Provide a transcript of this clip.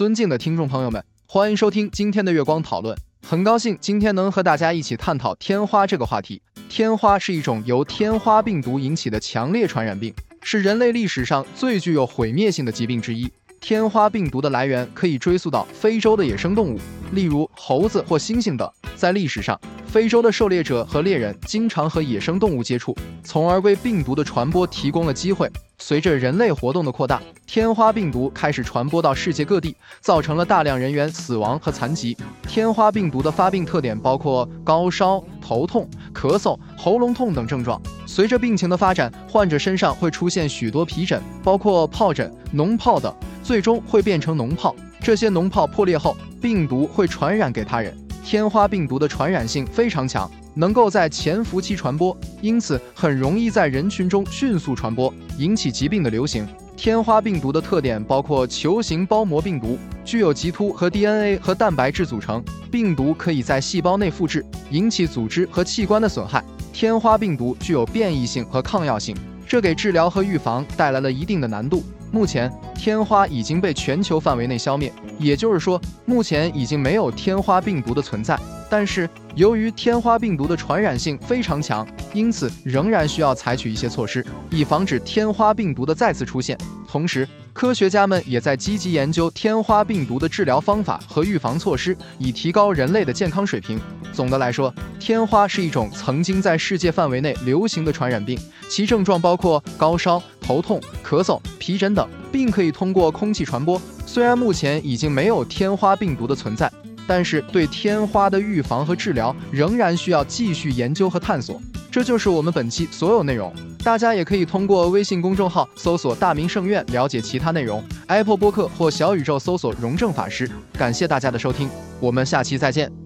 尊敬的听众朋友们，欢迎收听今天的月光讨论。很高兴今天能和大家一起探讨天花这个话题。天花是一种由天花病毒引起的强烈传染病，是人类历史上最具有毁灭性的疾病之一。天花病毒的来源可以追溯到非洲的野生动物，例如猴子或猩猩等。在历史上，非洲的狩猎者和猎人经常和野生动物接触，从而为病毒的传播提供了机会。随着人类活动的扩大，天花病毒开始传播到世界各地，造成了大量人员死亡和残疾。天花病毒的发病特点包括高烧、头痛、咳嗽、喉咙痛等症状。随着病情的发展，患者身上会出现许多皮疹，包括疱疹、脓疱等，最终会变成脓疱。这些脓疱破裂后，病毒会传染给他人。天花病毒的传染性非常强，能够在潜伏期传播，因此很容易在人群中迅速传播，引起疾病的流行。天花病毒的特点包括球形包膜病毒，具有棘突和 DNA 和蛋白质组成，病毒可以在细胞内复制，引起组织和器官的损害。天花病毒具有变异性和抗药性，这给治疗和预防带来了一定的难度。目前，天花已经被全球范围内消灭，也就是说，目前已经没有天花病毒的存在。但是，由于天花病毒的传染性非常强，因此仍然需要采取一些措施，以防止天花病毒的再次出现。同时，科学家们也在积极研究天花病毒的治疗方法和预防措施，以提高人类的健康水平。总的来说，天花是一种曾经在世界范围内流行的传染病，其症状包括高烧、头痛、咳嗽、皮疹等，并可以通过空气传播。虽然目前已经没有天花病毒的存在，但是对天花的预防和治疗仍然需要继续研究和探索。这就是我们本期所有内容。大家也可以通过微信公众号搜索“大明圣院”了解其他内容，Apple 播客或小宇宙搜索“荣正法师”。感谢大家的收听，我们下期再见。